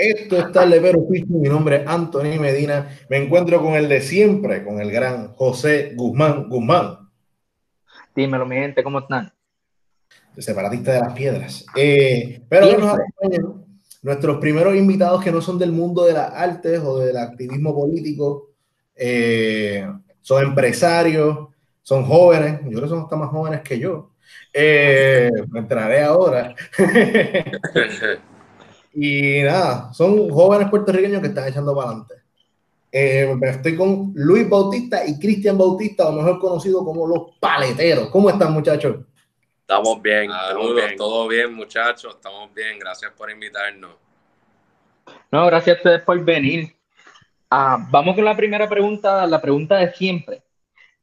Esto es Tarde Pero Mi nombre es Anthony Medina. Me encuentro con el de siempre, con el gran José Guzmán Guzmán. Dímelo, mi gente, ¿cómo están? Separatista de las piedras. Eh, pero nos acompañan nuestros primeros invitados que no son del mundo de las artes o del activismo político. Eh, son empresarios, son jóvenes. Yo creo que son hasta más jóvenes que yo. Eh, me entraré ahora. Y nada, son jóvenes puertorriqueños que están echando para adelante. Eh, estoy con Luis Bautista y Cristian Bautista, o mejor conocido como los paleteros. ¿Cómo están, muchachos? Estamos bien, todo bien, muchachos, estamos bien. Gracias por invitarnos. No, gracias a ustedes por venir. Ah, vamos con la primera pregunta, la pregunta de siempre.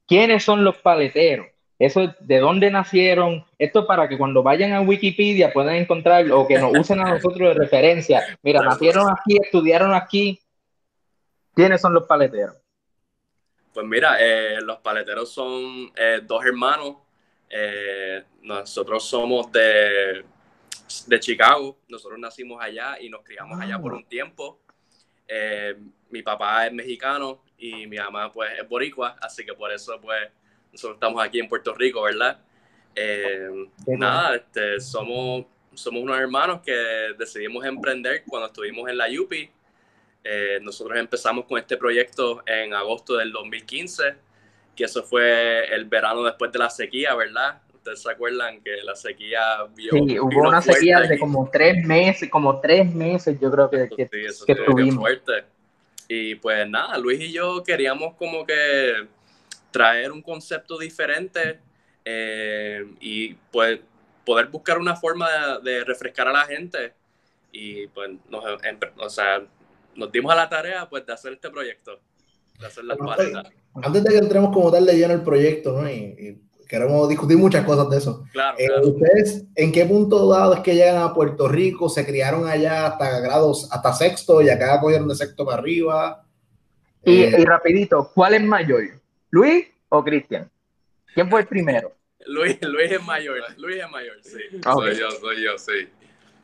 ¿Quiénes son los paleteros? Eso, ¿de dónde nacieron? Esto para que cuando vayan a Wikipedia puedan encontrar o que nos usen a nosotros de referencia. Mira, nacieron aquí, estudiaron aquí. ¿Quiénes son los paleteros? Pues mira, eh, los paleteros son eh, dos hermanos. Eh, nosotros somos de, de Chicago. Nosotros nacimos allá y nos criamos allá por ah. un tiempo. mi papá es mexicano y mi mamá pues es boricua, así que por eso pues nosotros estamos aquí en Puerto Rico, ¿verdad? Eh, nada, este, somos, somos unos hermanos que decidimos emprender cuando estuvimos en la UPI. Eh, nosotros empezamos con este proyecto en agosto del 2015, que eso fue el verano después de la sequía, ¿verdad? Ustedes se acuerdan que la sequía vio, Sí, hubo una sequía de como tres meses, como tres meses, yo creo que, que, sí, que tuvimos. Fuerte. Y pues nada, Luis y yo queríamos como que traer un concepto diferente eh, y pues poder buscar una forma de, refrescar a la gente y pues nos, o sea, nos dimos a la tarea pues de hacer este proyecto, de hacer las paletas. Antes de que entremos como tal de lleno el proyecto, ¿no? Y, queremos discutir muchas cosas de eso. Claro, eh, ¿Ustedes en qué punto dado es que llegan a Puerto Rico? ¿Se criaron allá hasta grados, hasta sexto y acá cogieron de sexto para arriba? Y, y rapidito, ¿cuál es mayor? ¿Luis o Cristian? ¿Quién fue el primero? Luis, Luis es mayor, Luis es mayor, sí. Soy yo, soy yo, sí.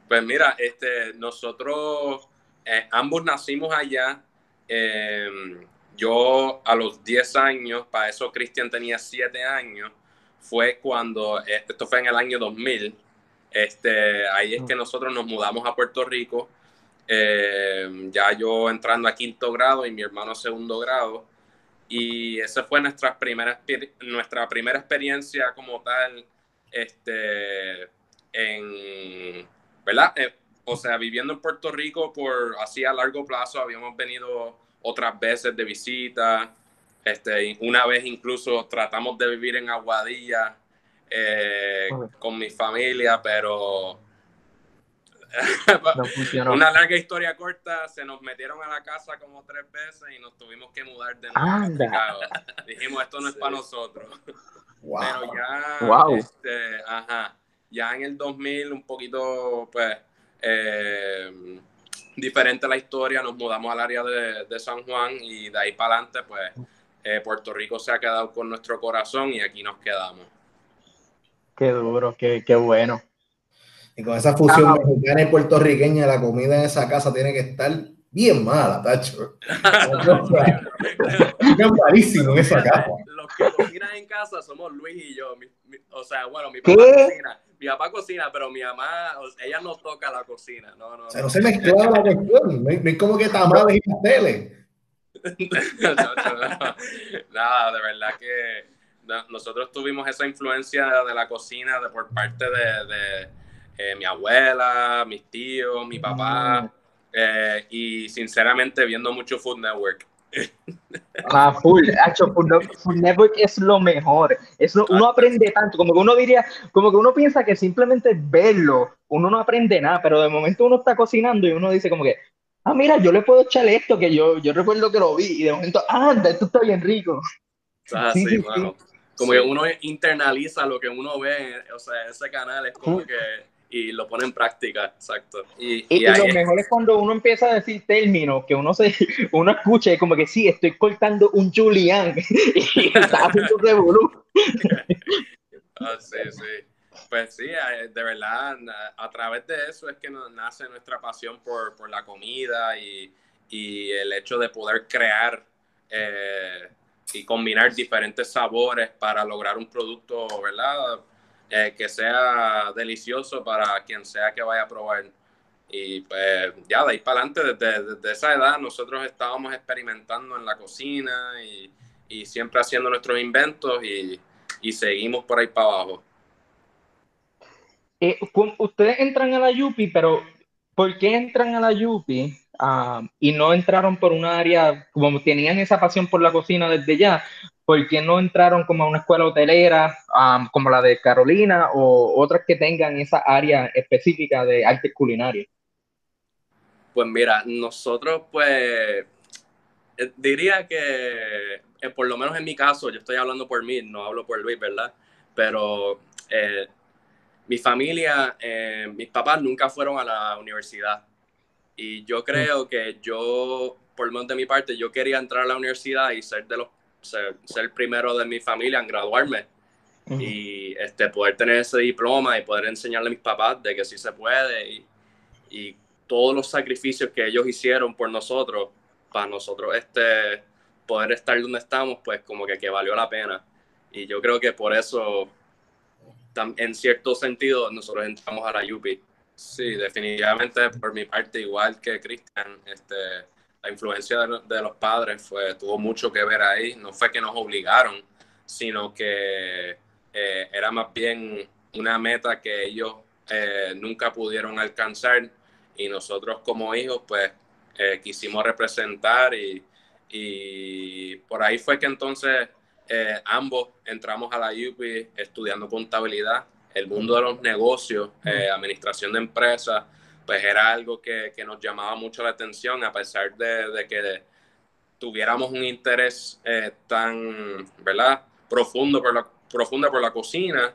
Pues mira, este, nosotros eh, ambos nacimos allá. Em, yo a los 10 años, para eso Cristian tenía 7 años, fue cuando, esto fue en el año 2000, este, ahí es que nosotros nos mudamos a Puerto Rico, em, ya yo entrando a quinto grado y mi hermano a segundo grado, y esa fue nuestra primera, nuestra primera experiencia como tal, este, en, ¿verdad? Eh, o sea, viviendo en Puerto Rico por así a largo plazo, habíamos venido otras veces de visita, este, una vez incluso tratamos de vivir en Aguadilla eh, con mi familia, pero Una larga historia corta, se nos metieron a la casa como tres veces y nos tuvimos que mudar de nuevo Dijimos, esto no es para nosotros. Pero ya, este, ajá, ya en el 2000, un poquito, pues, eh, diferente la historia, nos mudamos al área de, San Juan y de ahí para adelante, pues, eh, Puerto Rico se ha quedado con nuestro corazón y aquí nos quedamos. Qué duro, qué, qué bueno. Y con esa fusión mexicana y puertorriqueña, la comida en esa casa tiene que estar bien mala, tacho. malísimo en esa casa. Los que cocinan en casa somos Luis y yo. o sea, bueno, mi papá cocina. Mi papá cocina, pero mi mamá, ella no toca la cocina. No, no, o sea, no, se mezcla la cuestión. No es como que tamales y pasteles. Nada, de verdad que nosotros tuvimos esa influencia de la cocina de, por parte de eh, mi abuela, mis tíos, mi papá, mm. eh, y sinceramente viendo mucho Food Network. Ah, full, Food Network es lo mejor. Eso, uno aprende tanto, como que uno diría, como que uno piensa que simplemente verlo, uno no aprende nada, pero de momento uno está cocinando y uno dice como que, ah, mira, yo le puedo echar esto, que yo, yo recuerdo que lo vi, y de momento, anda, esto está bien rico. Ah, sí, Como que uno internaliza lo que uno ve, o sea, ese canal es como que y lo pone en práctica, exacto. Y, y, lo mejor es cuando uno empieza a decir términos que uno se uno escucha y como que sí, estoy cortando un Julián y está haciendo revolú. ah, sí, sí. pues sí, de verdad, a, través de eso es que nos nace nuestra pasión por, por la comida y, y, el hecho de poder crear eh, y combinar diferentes sabores para lograr un producto, ¿verdad? Eh, que sea delicioso para quien sea que vaya a probar. Y pues ya de ahí para adelante, desde, desde esa edad, nosotros estábamos experimentando en la cocina y, y siempre haciendo nuestros inventos y, y seguimos por ahí para abajo. Eh, ustedes entran a la Yupi, pero ¿por qué entran a la Yupi ah, y no entraron por un área, como tenían esa pasión por la cocina desde ya? ¿Por qué no entraron como a una escuela hotelera como la de Carolina o otras que tengan esa área específica de arte culinario? Pues mira, nosotros pues eh, diría que eh, por lo menos en mi caso, yo estoy hablando por mí, no hablo por Luis, ¿verdad? Pero eh, mi familia, eh, mis papás nunca fueron a la universidad. Y yo creo que yo, por lo menos de mi parte, yo quería entrar a la universidad y ser de los ser, el primero de mi familia en graduarme. Y este, poder tener ese diploma y poder enseñarle a mis papás de que sí se puede y, y todos los sacrificios que ellos hicieron por nosotros, para nosotros este, poder estar donde estamos, pues como que, que valió la pena. Y yo creo que por eso, en cierto sentido, nosotros entramos a la UPI. Sí, definitivamente por mi parte, igual que Cristian, este, la influencia de, los padres fue, tuvo mucho que ver ahí. No fue que nos obligaron, sino que eh, era más bien una meta que ellos eh, nunca pudieron alcanzar y nosotros como hijos pues eh, quisimos representar y, y por ahí fue que entonces ambos entramos a la UPI estudiando contabilidad. El mundo de los negocios, administración de empresas, pues era algo que, que, nos llamaba mucho la atención, a pesar de, de que tuviéramos un interés eh, tan, ¿verdad? Profundo por la, profunda por la cocina.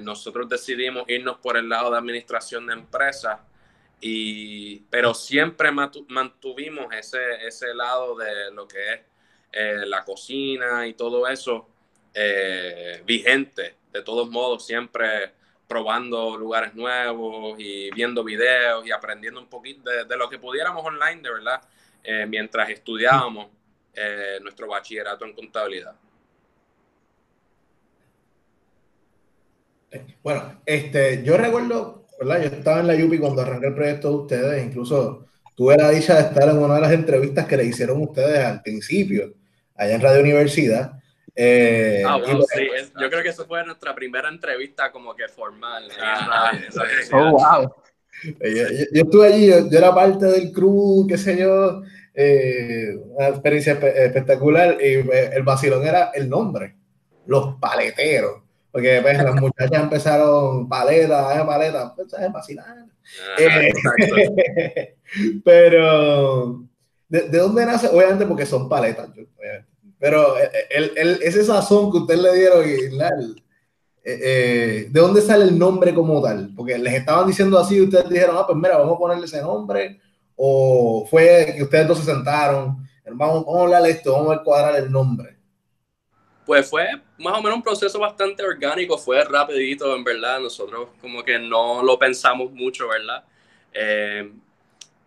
nosotros decidimos irnos por el lado de administración de empresas y, pero siempre mantuvimos ese, ese lado de lo que es eh, la cocina y todo eso eh, vigente. De todos modos, siempre probando lugares nuevos y viendo videos y aprendiendo un poquito de, lo que pudiéramos online, de verdad, eh, mientras estudiábamos nuestro bachillerato en contabilidad. Bueno, este, yo recuerdo yo estaba en la Yupi cuando arranqué el proyecto de ustedes, incluso tuve la dicha de estar en una de las entrevistas que le hicieron ustedes al principio, allá en Radio Universidad. Eh, ah, bueno, sí, yo creo que eso fue nuestra primera entrevista como que formal. Ah, oh, wow. Eh, yo, estuve allí, yo, era parte del crew, qué sé yo, eh, una experiencia espectacular. Y el vacilón era el nombre, los paleteros. Porque pues, las muchachas empezaron paletas, eh, paletas, pues es vacilar. Eh, pero, ¿de, ¿de, dónde nace? Obviamente porque son paletas, pero eh, eh, el, ese sazón que ustedes le dieron, ¿de dónde sale el nombre como tal? Porque les estaban diciendo así y ustedes dijeron, ah, pues mira, vamos a ponerle ese nombre, o fue que ustedes dos se sentaron, vamos, vamos a hablar esto, vamos a cuadrar el nombre. Pues fue más o menos un proceso bastante orgánico, fue rapidito, en verdad. Nosotros como que no lo pensamos mucho, ¿verdad? Eh,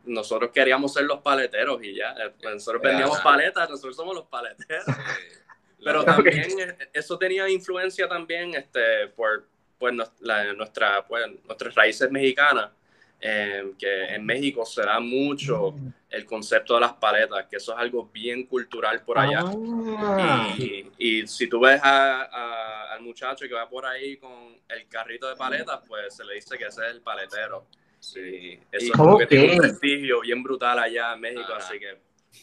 nosotros queríamos ser los paleteros y ya. Eh, nosotros vendíamos paletas, nosotros somos los paleteros. Pero también eh, eso tenía influencia también este, por, pues, nuestra, pues, nuestras raíces mexicanas. Eh, que en México se da mucho mm. el concepto de las paletas, que eso es algo bien cultural por allá. Ah. Y, si tú ves al muchacho que va por ahí con el carrito de paletas, pues se le dice que ese es el paletero. Sí, eso es tiene un prestigio bien brutal allá en México, así que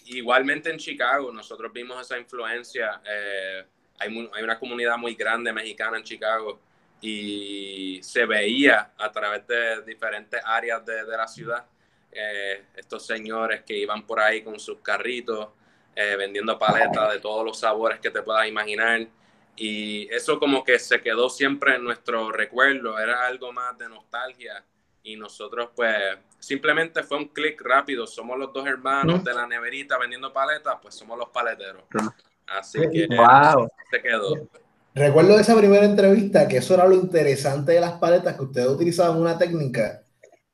igualmente en Chicago nosotros vimos esa influencia. Eh, hay, hay una comunidad muy grande mexicana en Chicago y se veía a través de diferentes áreas de, la ciudad eh, estos señores que iban por ahí con sus carritos eh, vendiendo paletas de todos los sabores que te puedas imaginar y eso como que se quedó siempre en nuestro recuerdo, era algo más de nostalgia y nosotros pues simplemente fue un clic rápido, somos los dos hermanos de la neverita vendiendo paletas, pues somos los paleteros. Así que se quedó. recuerdo de esa primera entrevista que eso era lo interesante de las paletas, que ustedes utilizaban una técnica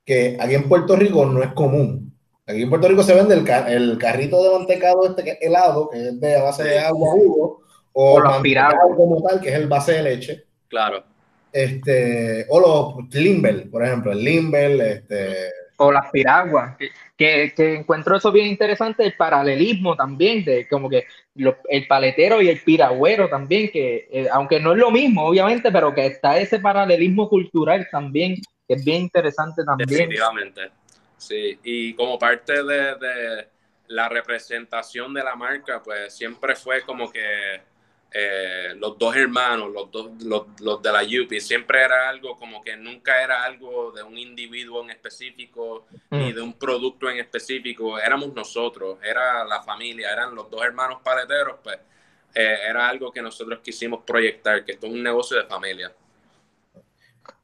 que aquí en Puerto Rico no es común. Aquí en Puerto Rico se vende el, el carrito de mantecado este que es helado, que es de base de agua, jugo, o, o mantecado como tal, que es el base de leche. Claro. Este, o los Limber, por ejemplo, el Limber, este... O las piraguas, que, que, encuentro eso bien interesante, el paralelismo también, de como que el paletero y el piragüero también, que eh, aunque no es lo mismo, obviamente, pero que está ese paralelismo cultural también, que es bien interesante también. Definitivamente, sí, y como parte de, de la representación de la marca, pues siempre fue como que eh, los dos hermanos, los dos, los, de la UPI, siempre era algo como que nunca era algo de un individuo en específico ni mm. de un producto en específico, éramos nosotros, era la familia, eran los dos hermanos paleteros, pues eh, era algo que nosotros quisimos proyectar, que esto es un negocio de familia.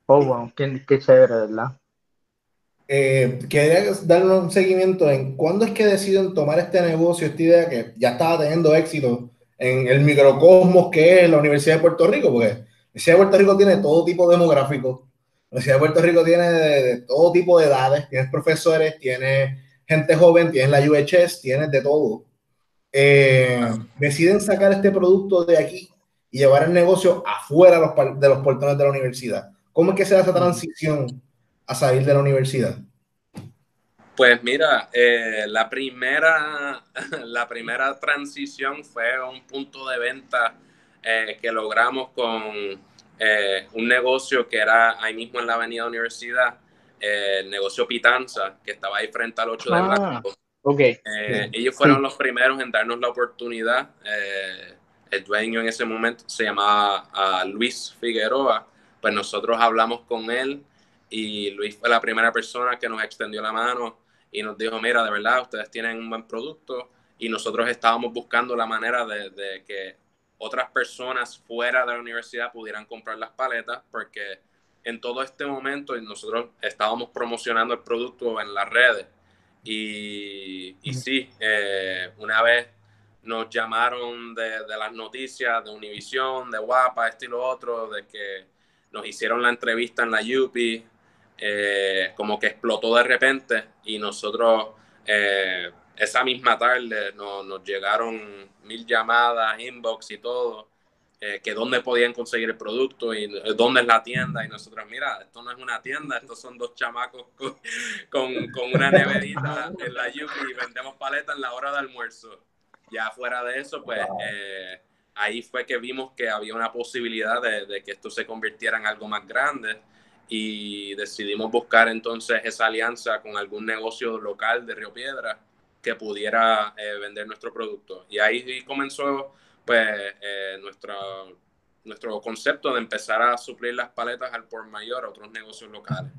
Oh, wow, qué, chévere, ¿verdad? Eh, quería darle un seguimiento en cuándo es que deciden tomar este negocio, esta idea que ya estaba teniendo éxito en el microcosmos que es la Universidad de Puerto Rico, porque la Universidad de Puerto Rico tiene todo tipo de demográficos, la Universidad de Puerto Rico tiene de, todo tipo de edades, tienes profesores, tiene gente joven, tienes la UHS, tienes de todo. Eh, deciden sacar este producto de aquí y llevar el negocio afuera de los portones de la universidad. ¿Cómo es que se da esa transición a salir de la universidad? Pues mira, eh, la, primera, la primera transición fue un punto de venta eh, que logramos con eh, un negocio que era ahí mismo en la Avenida Universidad, el negocio Pitanza, que estaba ahí frente al 8 de ah, blanco. Okay. Ellos fueron los primeros en darnos la oportunidad. el dueño en ese momento se llamaba ah, Luis Figueroa. Pues nosotros hablamos con él y Luis fue la primera persona que nos extendió la mano y nos dijo, mira, de verdad, ustedes tienen un buen producto y nosotros estábamos buscando la manera de, que otras personas fuera de la universidad pudieran comprar las paletas porque en todo este momento nosotros estábamos promocionando el producto en las redes y, y sí, eh, una vez nos llamaron de, de, las noticias de Univision, de Guapa, este y lo otro, de que nos hicieron la entrevista en la UPI, eh, como que explotó de repente y nosotros eh, esa misma tarde nos llegaron mil llamadas, inbox y todo, eh, que dónde podían conseguir el producto y dónde es la tienda y nosotros, mira, esto no es una tienda, estos son dos chamacos con, con, una neverita en la Yuki y vendemos paletas en la hora de almuerzo. Ya fuera de eso, pues ahí fue que vimos que había una posibilidad de, de que esto se convirtiera en algo más grande y decidimos buscar entonces esa alianza con algún negocio local de Río Piedra que pudiera eh, vender nuestro producto. Y ahí comenzó pues eh, nuestro concepto de empezar a suplir las paletas al por mayor a otros negocios locales.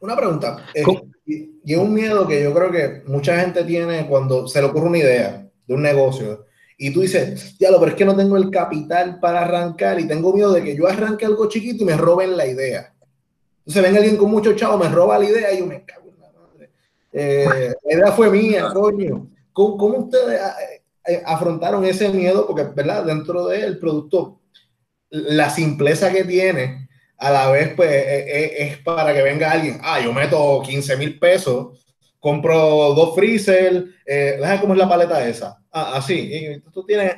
Una pregunta, eh, y, y un miedo que yo creo que mucha gente tiene cuando se le ocurre una idea de un negocio y tú dices, ya lo, pero es que no tengo el capital para arrancar y tengo miedo de que yo arranque algo chiquito y me roben la idea. Entonces ven alguien con mucho chavo, me roba la idea y yo me cago en la madre. Eh, la idea fue mía, coño. ¿Cómo, ustedes eh, eh, afrontaron ese miedo? Porque, ¿verdad? Dentro del producto, la simpleza que tiene, a la vez, pues, es, para que venga alguien, ah, yo meto 15 mil pesos, compro dos freezer, eh, ¿cómo es la paleta esa? Ah, así, tú tienes,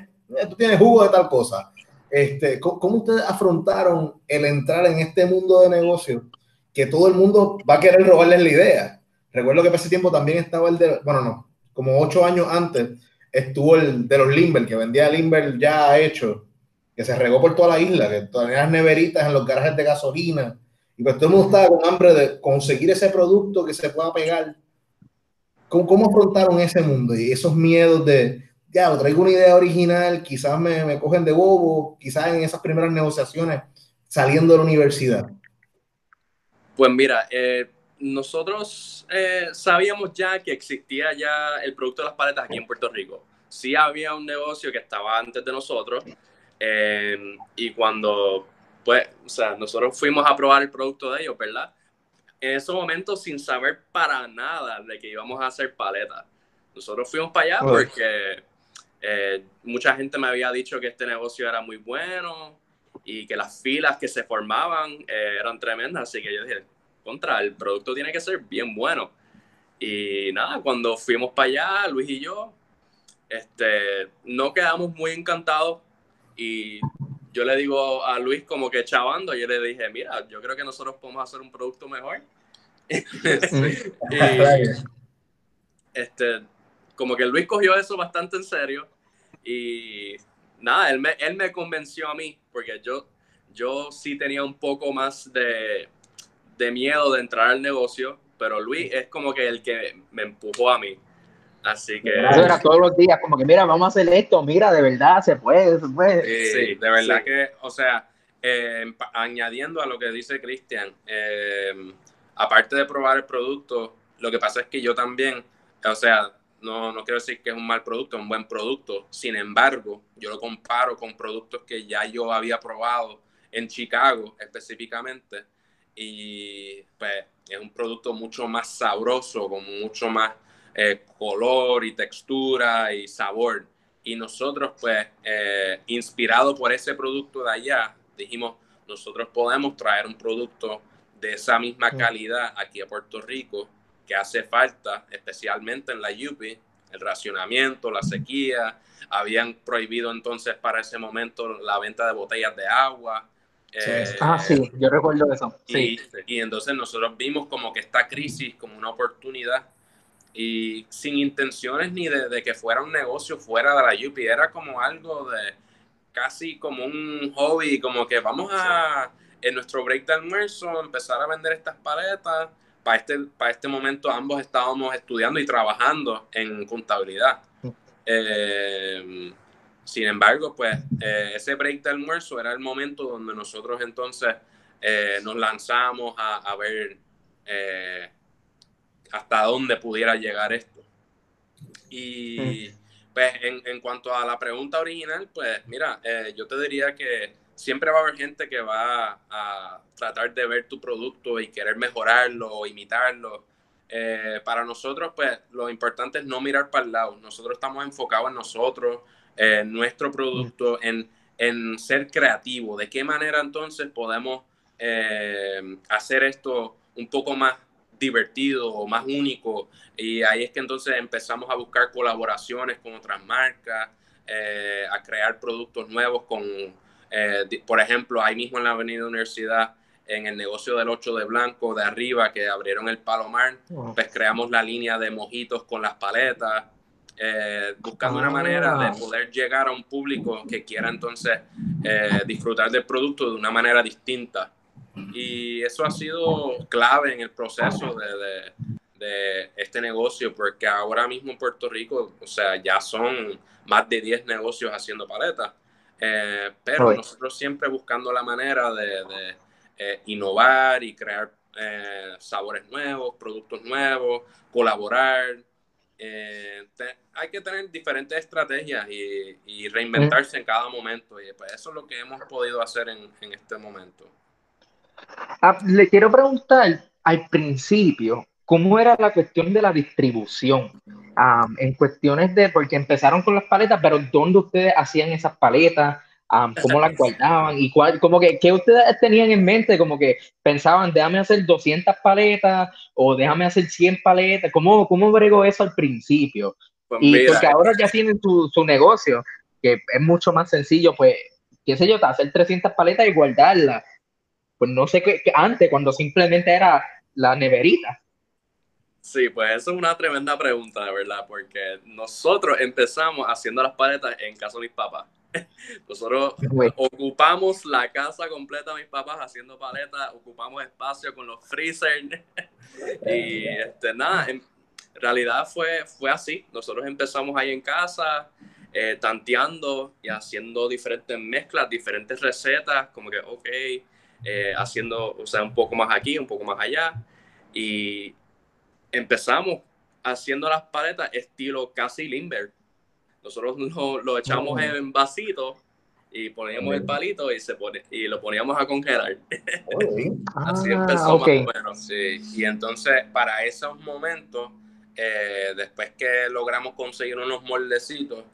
tú tienes jugo de tal cosa. Este, ¿cómo, ustedes afrontaron el entrar en este mundo de negocio que todo el mundo va a querer robarles la idea? Recuerdo que para ese tiempo también estaba el de, bueno, no, como ocho años antes estuvo el de los Limber, que vendía Limber ya hecho, que se regó por toda la isla, que todavía las neveritas en los garajes de gasolina. Y pues todo el mundo estaba con hambre de conseguir ese producto que se pueda pegar. ¿Cómo, cómo afrontaron ese mundo y esos miedos de, ya, traigo una idea original, quizás me, me cogen de bobo, quizás en esas primeras negociaciones saliendo de la universidad? Pues mira, eh, nosotros eh, sabíamos ya que existía ya el producto de las paletas aquí en Puerto Rico. Sí había un negocio que estaba antes de nosotros eh, y cuando, pues, o sea, nosotros fuimos a probar el producto de ellos, ¿verdad? En esos momentos sin saber para nada de que íbamos a hacer paletas. Nosotros fuimos para allá porque eh, mucha gente me había dicho que este negocio era muy bueno y que las filas que se formaban eh, eran tremendas, así que yo dije, contra, el producto tiene que ser bien bueno. Y nada, cuando fuimos para allá, Luis y yo, este, no quedamos muy encantados y yo le digo a Luis como que chavando, yo le dije, mira, yo creo que nosotros podemos hacer un producto mejor. este, como que Luis cogió eso bastante en serio y nada, él me, él me convenció a mí, porque yo, yo sí tenía un poco más de, de miedo de entrar al negocio, pero Luis es como que el que me empujó a mí. Así que. Eso era todos los días, como que mira, vamos a hacer esto, mira, de verdad se puede, se puede. Sí, de verdad que, o sea, eh, añadiendo a lo que dice Cristian, eh, aparte de probar el producto, lo que pasa es que yo también, o sea, no, no quiero decir que es un mal producto, es un buen producto. Sin embargo, yo lo comparo con productos que ya yo había probado en Chicago específicamente. Y pues es un producto mucho más sabroso, con mucho más eh, color y textura y sabor. Y nosotros, pues, eh, inspirado por ese producto de allá, dijimos, nosotros podemos traer un producto de esa misma calidad aquí a Puerto Rico que hace falta, especialmente en la UPI, el racionamiento, la sequía. Habían prohibido entonces para ese momento la venta de botellas de agua. Eh, ah, sí, yo recuerdo eso. Sí. Y, y entonces nosotros vimos como que esta crisis como una oportunidad y sin intenciones ni de, que fuera un negocio fuera de la UPI, era como algo de casi como un hobby, como que vamos a en nuestro break de almuerzo empezar a vender estas paletas. Para este, para este momento ambos estábamos estudiando y trabajando en contabilidad. Eh, sin embargo, pues eh, ese break de almuerzo era el momento donde nosotros entonces eh, nos lanzamos a, a ver hasta dónde pudiera llegar esto. Y pues en, en, cuanto a la pregunta original, pues mira, eh, yo te diría que siempre va a haber gente que va a tratar de ver tu producto y querer mejorarlo o imitarlo. Eh, para nosotros, pues lo importante es no mirar para el lado. Nosotros estamos enfocados en nosotros, en nuestro producto, en, en ser creativo. ¿De qué manera entonces podemos eh, hacer esto un poco más divertido o más único. Y ahí es que entonces empezamos a buscar colaboraciones con otras marcas, eh, a crear productos nuevos con, eh, por ejemplo, ahí mismo en la Avenida Universidad, en el negocio del 8 de Blanco de arriba que abrieron el Palomar, pues creamos la línea de mojitos con las paletas, eh, buscando una manera de ah. poder llegar a un público que quiera entonces disfrutar del producto de una manera distinta. Y eso ha sido clave en el proceso de, de, este negocio, porque ahora mismo en Puerto Rico, o sea, ya son más de 10 negocios haciendo paletas. Eh, pero nosotros siempre buscando la manera de, eh, innovar y crear eh, sabores nuevos, productos nuevos, colaborar. hay que tener diferentes estrategias y, reinventarse en cada momento. Y pues eso es lo que hemos podido hacer en, en este momento. Ah, le quiero preguntar al principio, ¿cómo era la cuestión de la distribución? en cuestiones de, porque empezaron con las paletas, pero ¿dónde ustedes hacían esas paletas? ¿Cómo las guardaban? ¿Y cuál, como que, qué ustedes tenían en mente? Como que pensaban, déjame hacer 200 paletas o déjame hacer 100 paletas. ¿Cómo, cómo bregó eso al principio? Pues y porque ahora ya tienen su, su negocio, que es mucho más sencillo, pues, qué sé yo, hacer 300 paletas y guardarlas pues no sé qué, antes, cuando simplemente era la neverita. Sí, pues eso es una tremenda pregunta, de verdad, porque nosotros empezamos haciendo las paletas en casa de mis papás. Nosotros ocupamos la casa completa de mis papás haciendo paletas, ocupamos espacio con los freezers y este, nada, en realidad fue, fue así. Nosotros empezamos ahí en casa, eh, tanteando y haciendo diferentes mezclas, diferentes recetas, como que, ok, eh, haciendo, o sea, un poco más aquí, un poco más allá. Y empezamos haciendo las paletas estilo casi Limber. Nosotros lo, echamos oh. en vasitos y poníamos el palito y, se pone, y lo poníamos a congelar. Así ah, empezó más o menos, sí. Y entonces, para esos momentos, eh, después que logramos conseguir unos moldecitos,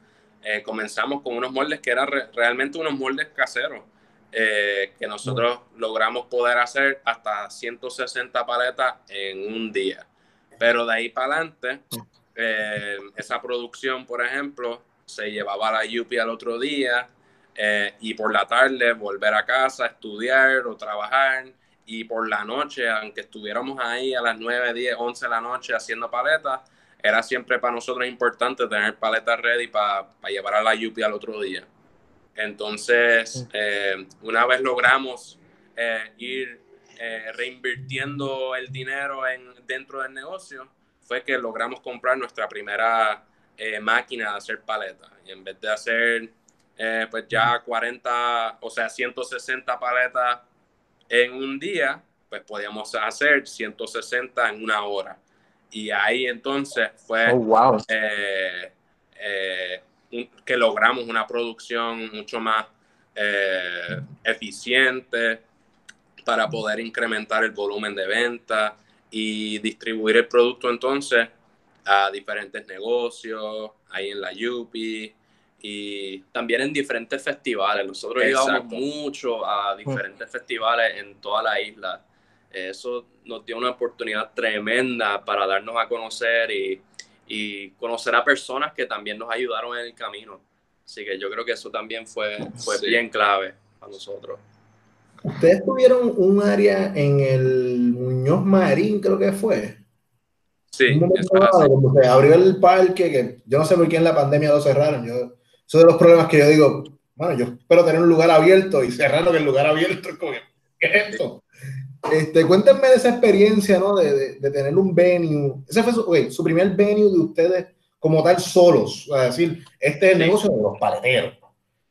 eh, comenzamos con unos moldes que eran realmente unos moldes caseros, eh, que nosotros logramos poder hacer hasta 160 paletas en un día. Pero de ahí para adelante, eh, esa producción, por ejemplo, se llevaba a la UPI al otro día y por la tarde volver a casa, estudiar o trabajar. Y por la noche, aunque estuviéramos ahí a las 9, 10, 11 de la noche haciendo paletas, era siempre para nosotros importante tener paletas ready para llevar a la Yupi al otro día. Entonces, eh, una vez logramos eh, ir eh, reinvirtiendo el dinero en, dentro del negocio, fue que logramos comprar nuestra primera máquina de hacer paletas. Y en vez de hacer pues ya 40, o sea, 160 paletas en un día, pues podíamos hacer 160 en una hora. Y ahí entonces fue oh, eh, que logramos una producción mucho más eh, eficiente para poder incrementar el volumen de venta y distribuir el producto entonces a diferentes negocios, ahí en la Yupi y también en diferentes festivales. Nosotros íbamos mucho a diferentes festivales en toda la isla. Eso nos dio una oportunidad tremenda para darnos a conocer y, y, conocer a personas que también nos ayudaron en el camino. Así que yo creo que eso también fue, fue bien clave para nosotros. Ustedes tuvieron un área en el Muñoz Marín, creo que fue. Sí, cuando se abrió el parque, que yo no sé por qué en la pandemia lo cerraron. Yo, eso de los problemas que yo digo, bueno, yo espero tener un lugar abierto y cerrarlo que el lugar abierto es como, ¿qué es esto? Este, cuéntenme de esa experiencia, ¿no? De, de, tener un venue. Ese fue su, su, primer venue de ustedes como tal solos. Es decir, este es el negocio de los paleteros.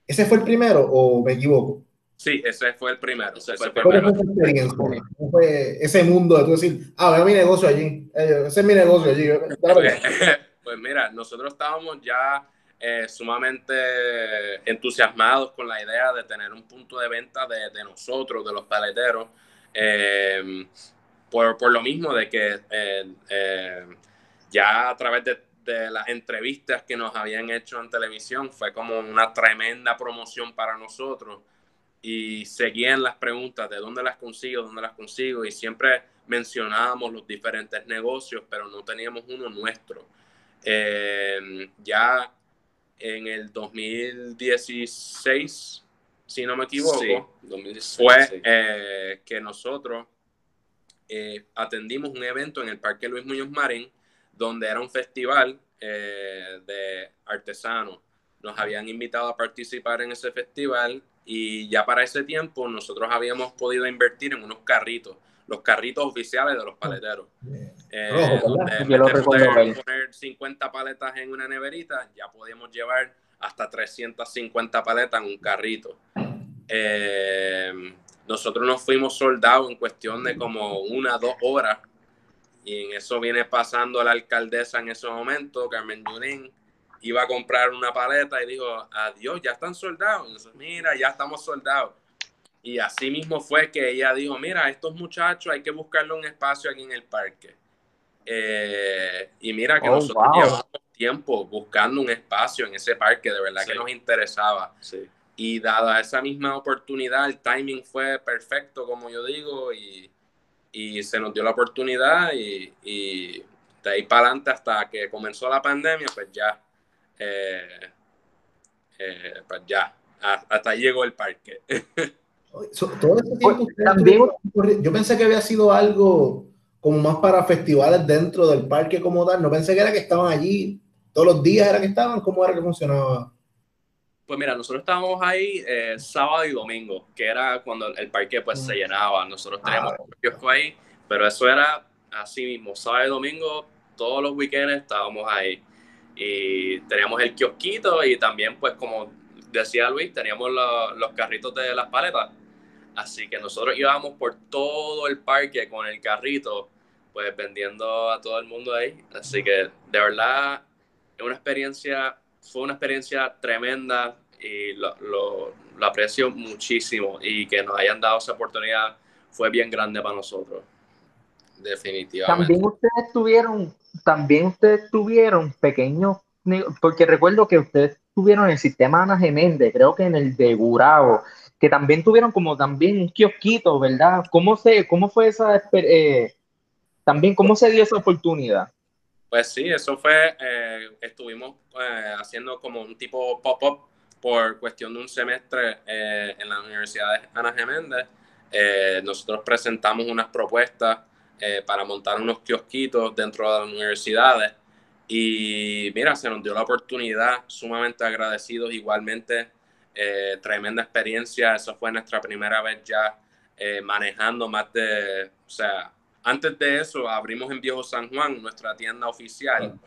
¿Ese fue el primero o me equivoco? Sí, ese fue el primero. Ese fue el primero. esa experiencia? ¿Cómo fue ese mundo de tú decir, ah, veo mi negocio allí, eh, ese es mi negocio allí? pues mira, nosotros estábamos ya eh, sumamente entusiasmados con la idea de tener un punto de venta de, de nosotros, de los paleteros. Eh, por, por, lo mismo de que eh, eh, ya a través de, las entrevistas que nos habían hecho en televisión fue como una tremenda promoción para nosotros y seguían las preguntas de dónde las consigo, dónde las consigo y siempre mencionábamos los diferentes negocios, pero no teníamos uno nuestro. ya en el 2016 si no me equivoco, fue eh, que nosotros eh, atendimos un evento en el Parque Luis Muñoz Marín, donde era un festival eh, de artesanos. Nos habían invitado a participar en ese festival y ya para ese tiempo nosotros habíamos podido invertir en unos carritos, los carritos oficiales de los paleteros. Eh, poner 50 paletas en una neverita, ya podíamos llevar hasta 350 paletas en un carrito. Eh, nosotros nos fuimos soldados en cuestión de como una, dos horas. Y en eso viene pasando la alcaldesa en ese momento, Carmen Yunín, iba a comprar una paleta y dijo, adiós, ya están soldados. mira, ya estamos soldados. Y así mismo fue que ella dijo, mira, estos muchachos hay que buscarle un espacio aquí en el parque. Eh, y mira que oh, nosotros llevamos tiempo buscando un espacio en ese parque, de verdad que nos interesaba. Y dada esa misma oportunidad, el timing fue perfecto, como yo digo, y, y se nos dio la oportunidad y, y, de ahí para adelante hasta que comenzó la pandemia, pues ya, eh, eh, pues ya, hasta ahí llegó el parque. Todo ese tiempo, yo pensé que había sido algo como más para festivales dentro del parque como tal. No pensé que era que estaban allí todos los días, era que estaban. ¿Cómo era que funcionaba? Pues mira, nosotros estábamos ahí eh, sábado y domingo, que era cuando el parque pues se llenaba. Nosotros ah, teníamos un kiosco ahí, pero eso era así mismo, sábado y domingo, todos los weekends estábamos ahí. Y teníamos el kiosquito y también pues como decía Luis, teníamos los carritos de las paletas. Así que nosotros íbamos por todo el parque con el carrito pues vendiendo a todo el mundo ahí. Así que de verdad es una experiencia, fue una experiencia tremenda y lo, lo, aprecio muchísimo y que nos hayan dado esa oportunidad fue bien grande para nosotros. Definitivamente. También ustedes tuvieron, también ustedes tuvieron pequeños, porque recuerdo que ustedes tuvieron el sistema Ana Geméndez, creo que en el de Gurabo, que también tuvieron como también un kiosquito, ¿verdad? ¿Cómo, se, cómo fue esa, eh, también cómo se dio esa oportunidad? Pues sí, eso fue, eh, estuvimos eh, haciendo como un tipo pop-up por cuestión de un semestre en la Universidad de Ana Geméndez. nosotros presentamos unas propuestas para montar unos kiosquitos dentro de las universidades y mira, se nos dio la oportunidad, sumamente agradecidos igualmente eh, tremenda experiencia. Esa fue nuestra primera vez ya eh, manejando más de, o sea, antes de eso abrimos en Viejo San Juan nuestra tienda oficial,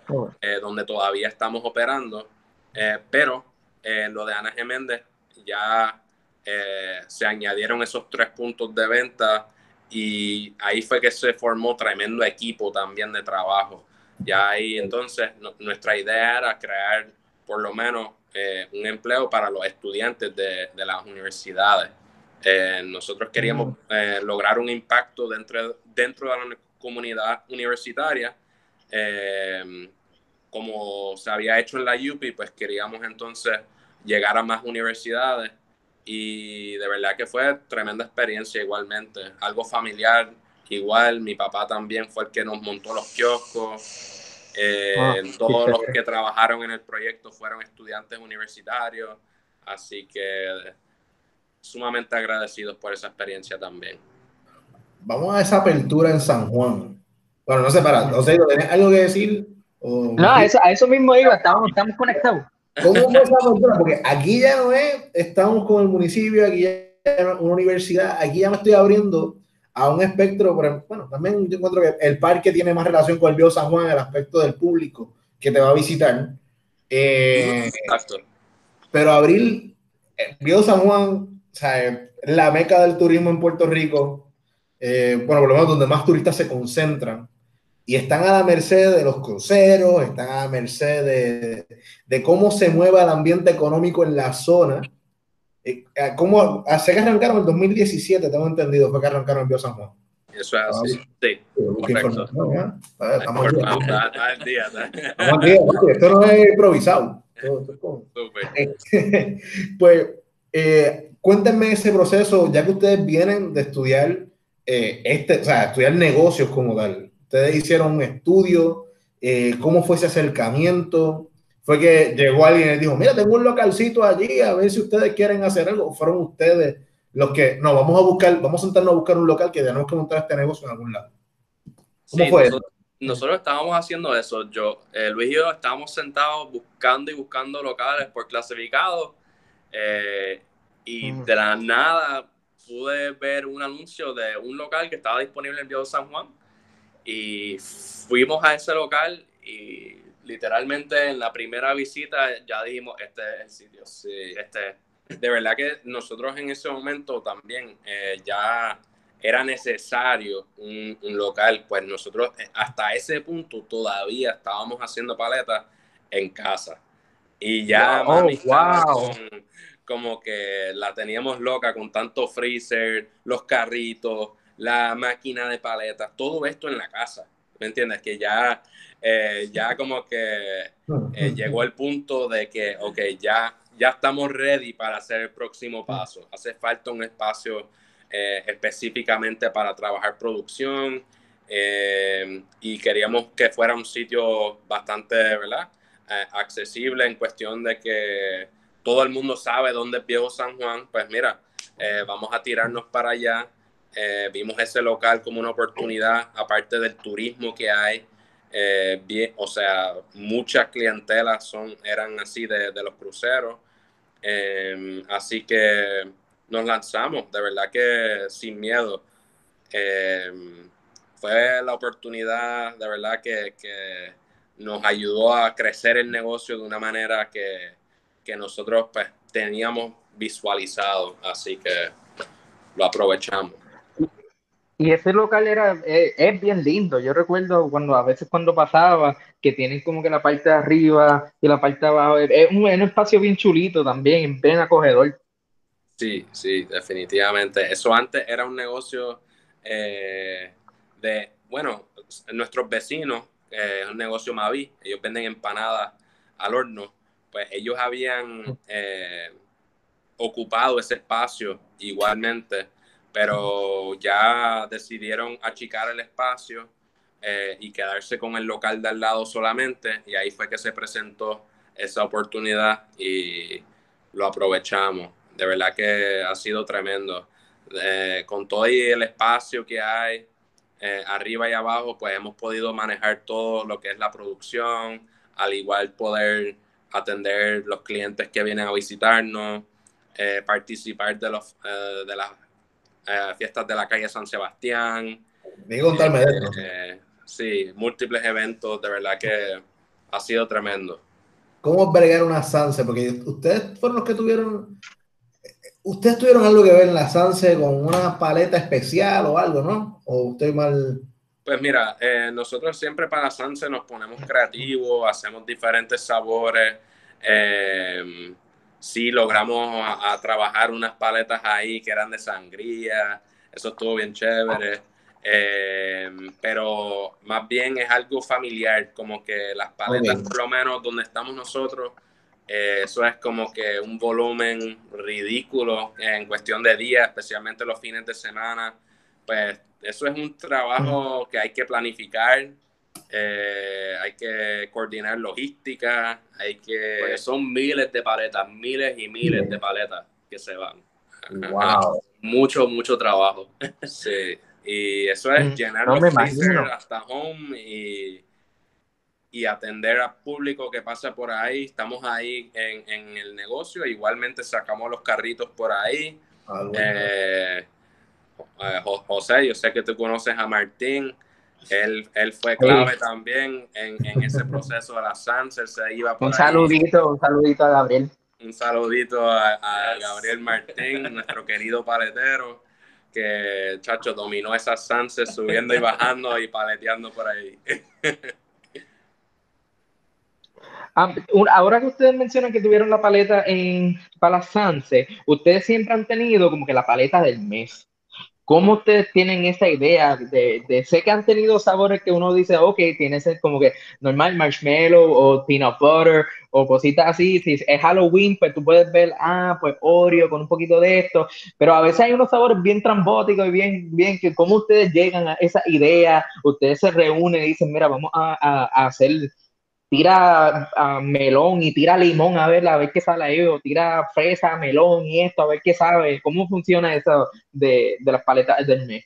eh, donde todavía estamos operando, pero lo de Ana Geméndez ya se añadieron esos tres puntos de venta y ahí fue que se formó tremendo equipo también de trabajo. Ya ahí entonces nuestra idea era crear por lo menos eh, un empleo para los estudiantes de, de las universidades. Eh, nosotros queríamos eh, lograr un impacto dentro, dentro de la comunidad universitaria. como se había hecho en la UPI, pues queríamos entonces llegar a más universidades y de verdad que fue tremenda experiencia igualmente, algo familiar igual, mi papá también fue el que nos montó los kioscos, eh, ah, todos los que trabajaron en el proyecto fueron estudiantes universitarios, así que sumamente agradecidos por esa experiencia también. Vamos a esa apertura en San Juan. Bueno, no sé, para, o sea, ¿tenés algo que decir? No, a eso, a eso mismo iba, estamos, estamos conectados. ¿Cómo fue esa apertura? Porque aquí ya no es, estamos con el municipio, aquí ya es una universidad, aquí ya me estoy abriendo a un espectro, bueno, también yo encuentro que el parque tiene más relación con el Bio San Juan, el aspecto del público que te va a visitar. Eh, pero abril, el Bio San Juan, o sea, la meca del turismo en Puerto Rico, eh, bueno, por lo menos donde más turistas se concentran, y están a la merced de los cruceros, están a la merced de, de cómo se mueva el ambiente económico en la zona eh, eh, ¿Cómo? Hace que arrancaron en 2017, tengo entendido, fue que arrancaron en Bio San Juan. Eso es así, ah, sí. Correcto. Estamos al día. Estamos al día, esto no es improvisado. pues, eh, cuéntenme ese proceso, ya que ustedes vienen de estudiar este, o sea, estudiar negocios como tal. Ustedes hicieron un estudio, ¿cómo fue ese acercamiento? fue que llegó alguien y dijo, mira, tengo un localcito allí, a ver si ustedes quieren hacer algo. Fueron ustedes los que, no, vamos a buscar, vamos a sentarnos a buscar un local que tenemos que montar este negocio en algún lado. ¿Cómo fue nosotros, nosotros, estábamos haciendo eso. Yo, eh, Luis y yo estábamos sentados buscando y buscando locales por clasificado eh, y de la nada pude ver un anuncio de un local que estaba disponible en Viejo San Juan y fuimos a ese local y literalmente en la primera visita ya dijimos, este es el sitio. Sí. Este, de verdad que nosotros en ese momento también eh, ya era necesario un, local, pues nosotros eh, hasta ese punto todavía estábamos haciendo paletas en casa. Y ya wow, wow. como que la teníamos loca con tanto freezer, los carritos, la máquina de paletas, todo esto en la casa. ¿Me entiendes? Que ya eh, ya como que eh, llegó el punto de que, ok, ya, ya estamos ready para hacer el próximo paso. Hace falta un espacio eh, específicamente para trabajar producción y queríamos que fuera un sitio bastante, ¿verdad? accesible en cuestión de que todo el mundo sabe dónde es Viejo San Juan. Pues mira, vamos a tirarnos para allá. Vimos ese local como una oportunidad, aparte del turismo que hay, eh, o sea, muchas clientelas son, eran así de, los cruceros. Em, así que nos lanzamos, de verdad que sin miedo. Em, fue la oportunidad, de verdad, que, nos ayudó a crecer el negocio de una manera que, que nosotros pues, teníamos visualizado. Así que lo aprovechamos. Y ese local era, eh, es, bien lindo. Yo recuerdo cuando a veces cuando pasaba, que tienen como que la parte de arriba y la parte de abajo. Es un, espacio bien chulito también, bien acogedor. Sí, sí, definitivamente. Eso antes era un negocio eh, de, bueno, nuestros vecinos, eh, es un negocio Mavi, ellos venden empanadas al horno, pues ellos habían eh, ocupado ese espacio igualmente, pero ya decidieron achicar el espacio eh, y quedarse con el local de al lado solamente, y ahí fue que se presentó esa oportunidad y lo aprovechamos. De verdad que ha sido tremendo. Eh, con todo el espacio que hay eh, arriba y abajo, pues hemos podido manejar todo lo que es la producción, al igual poder atender los clientes que vienen a visitarnos, eh, participar de, los, de las fiestas de la calle San Sebastián. contarme de Sí, múltiples eventos, de verdad que ha sido tremendo. ¿Cómo bregar una Sanse? Porque ustedes fueron los que tuvieron ¿Ustedes tuvieron algo que ver en la Sanse con una paleta especial o algo, no? ¿O estoy mal? Pues mira, eh, nosotros siempre para la Sanse nos ponemos creativos, hacemos diferentes sabores. Eh, sí, logramos a, trabajar unas paletas ahí que eran de sangría. Eso estuvo bien chévere. Eh, pero más bien es algo familiar, como que las paletas, por lo menos donde estamos nosotros, eh, eso es como que un volumen ridículo en cuestión de días, especialmente los fines de semana. Pues eso es un trabajo que hay que planificar, eh, hay que coordinar logística, hay que... Pues son miles de paletas, miles y miles de paletas que se van. Wow. Mucho, mucho trabajo. sí. Y eso es mm, llenar los hasta home y y atender al público que pasa por ahí. Estamos ahí en, en el negocio, igualmente sacamos los carritos por ahí. Ah, eh, eh, José, yo sé que tú conoces a Martín. Él, él fue clave también en, en, ese proceso de la Sanser. Se iba por un saludito, un saludito a Gabriel. Un saludito a, a Gabriel Martín, nuestro querido paletero, que, chacho, dominó esas Sanser subiendo y bajando y paleteando por ahí. Ah, ahora que ustedes mencionan que tuvieron la paleta en Palasanse, ustedes siempre han tenido como que la paleta del mes. ¿Cómo ustedes tienen esa idea de, de, sé que han tenido sabores que uno dice, ok, tiene ese como que normal marshmallow o peanut butter o cositas así, si es Halloween, pues tú puedes ver, ah, pues Oreo con un poquito de esto, pero a veces hay unos sabores bien trambóticos y bien, bien, que cómo ustedes llegan a esa idea, ustedes se reúnen y dicen, mira, vamos a, a hacer tira a melón y tira limón a ver, a ver qué sale ahí, o tira fresa, melón y esto, a ver qué sabe, cómo funciona eso de, de las paletas del mes.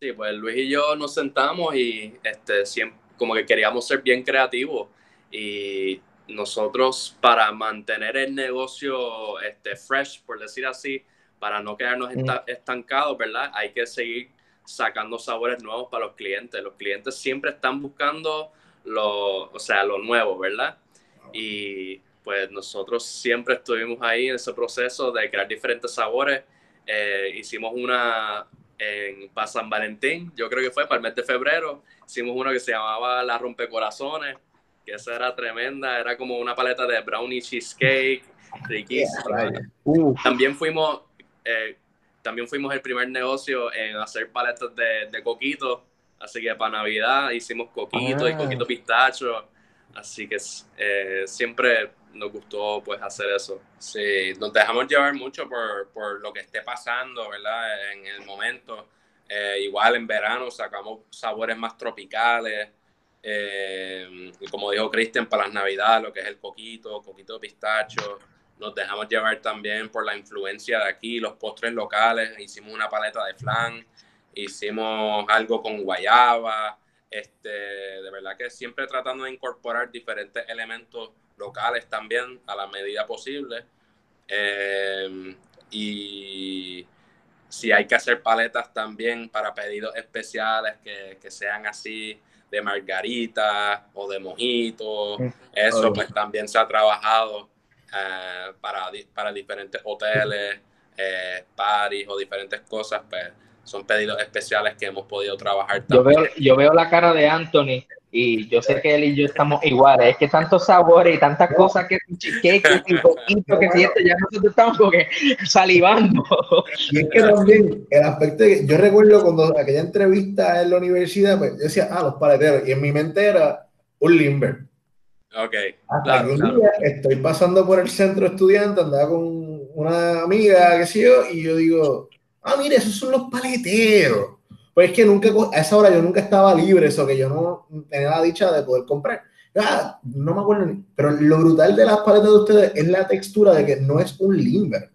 Sí, pues Luis y yo nos sentamos y este, siempre, como que queríamos ser bien creativos y nosotros para mantener el negocio este, fresh, por decir así, para no quedarnos mm. estancados, ¿verdad? Hay que seguir sacando sabores nuevos para los clientes. Los clientes siempre están buscando lo, o sea, lo nuevo, ¿verdad? Y pues nosotros siempre estuvimos ahí en ese proceso de crear diferentes sabores. Eh, hicimos una en para San Valentín, yo creo que fue para el mes de febrero, hicimos una que se llamaba La Rompecorazones, que esa era tremenda, era como una paleta de brownie cheesecake, riquísima. También fuimos, eh, también fuimos el primer negocio en hacer paletas de, de coquito, Así que para Navidad hicimos coquito y ah. coquito pistacho. Así que eh, siempre nos gustó pues hacer eso. Sí, nos dejamos llevar mucho por, por lo que esté pasando, ¿verdad? En el momento. Eh, igual en verano sacamos sabores más tropicales. Eh, y como dijo Cristian, para las navidades, lo que es el coquito, coquito de pistacho. Nos dejamos llevar también por la influencia de aquí, los postres locales. Hicimos una paleta de flan hicimos algo con guayaba, este, de verdad que siempre tratando de incorporar diferentes elementos locales también a la medida posible. Eh, y si hay que hacer paletas también para pedidos especiales que, que sean así de margarita o de mojito, mm. eso pues también se ha trabajado eh, para, para diferentes hoteles, eh, paris o diferentes cosas, pues son pedidos especiales que hemos podido trabajar Yo veo, yo veo la cara de Anthony y yo sé que él y yo estamos iguales. Es que tantos sabores y tantas cosas que que y poquito que siento, ya nosotros estamos como que salivando. Y es que también el aspecto que yo recuerdo cuando aquella entrevista en la universidad, pues yo decía, ah, los paleteros, y en mi mente era un limber. Ok. Hasta un día estoy pasando por el centro estudiante, andaba con una amiga, qué sé yo, y yo digo, ah, mire, esos son los paleteros. Pues es que nunca, a esa hora yo nunca estaba libre, eso que yo no tenía la dicha de poder comprar. Ah, no me acuerdo, pero lo brutal de las paletas de ustedes es la textura de que no es un limber.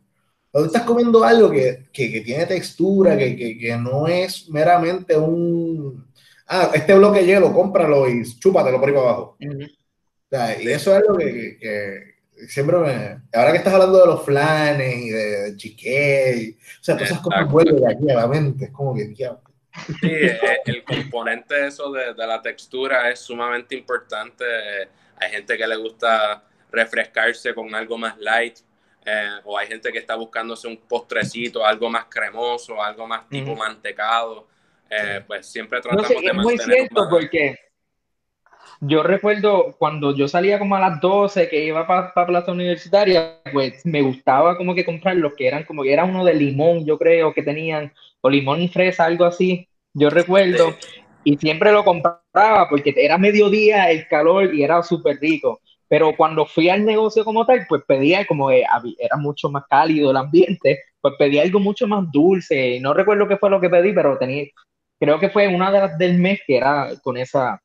Tú estás comiendo algo que, que, que tiene textura, que, que, no es meramente un. Ah, este bloque de hielo, cómpralo y chúpatelo por ahí para abajo. y eso es algo que, siempre me. Ahora que estás hablando de los flanes y de, de o sea, todas esas cosas vuelven de aquí a la mente. Es como que, Sí, eh, el componente eso de, de, la textura es sumamente importante. Hay gente que le gusta refrescarse con algo más light, eh, o hay gente que está buscándose un postrecito, algo más cremoso, algo más tipo mantecado. Eh, pues siempre tratamos de mantener. Es muy cierto porque yo recuerdo cuando yo salía como a las 12 que iba para Plaza Universitaria, pues me gustaba como que comprar los que eran como que era uno de limón, yo creo que tenían, o limón y fresa, algo así. Yo recuerdo, y siempre lo compraba porque era mediodía, el calor y era súper rico. Pero cuando fui al negocio como tal, pues pedía como era mucho más cálido el ambiente, pues pedía algo mucho más dulce. No recuerdo qué fue lo que pedí, pero tenía, creo que fue una de las del mes que era con esa.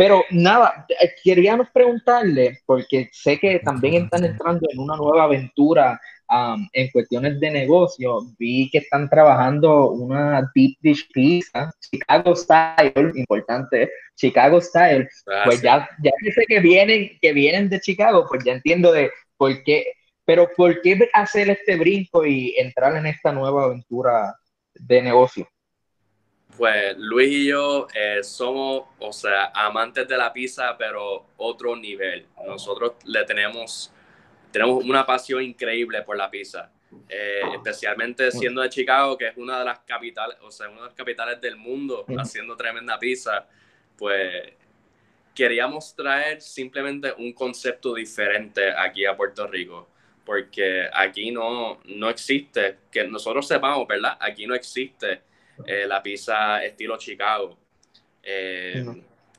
Pero nada, eh, queríamos preguntarle, porque sé que también están entrando en una nueva aventura en cuestiones de negocio, vi que están trabajando una deep dish pizza, Chicago Style, importante, Chicago Style. Ah, pues ya, ya sé que vienen, que vienen de Chicago, pues ya entiendo de por qué, pero ¿por qué hacer este brinco y entrar en esta nueva aventura de negocio? Pues Luis y yo eh, somos, o sea, amantes de la pizza, pero otro nivel. Nosotros le tenemos tenemos una pasión increíble por la pizza. Eh, especialmente siendo de Chicago, que es una de las capitales, o sea, una de las capitales del mundo, haciendo tremenda pizza, pues queríamos traer simplemente un concepto diferente aquí a Puerto Rico, porque aquí no, no existe, que nosotros sepamos, ¿verdad? Aquí no existe eh, la pizza estilo Chicago. Eh,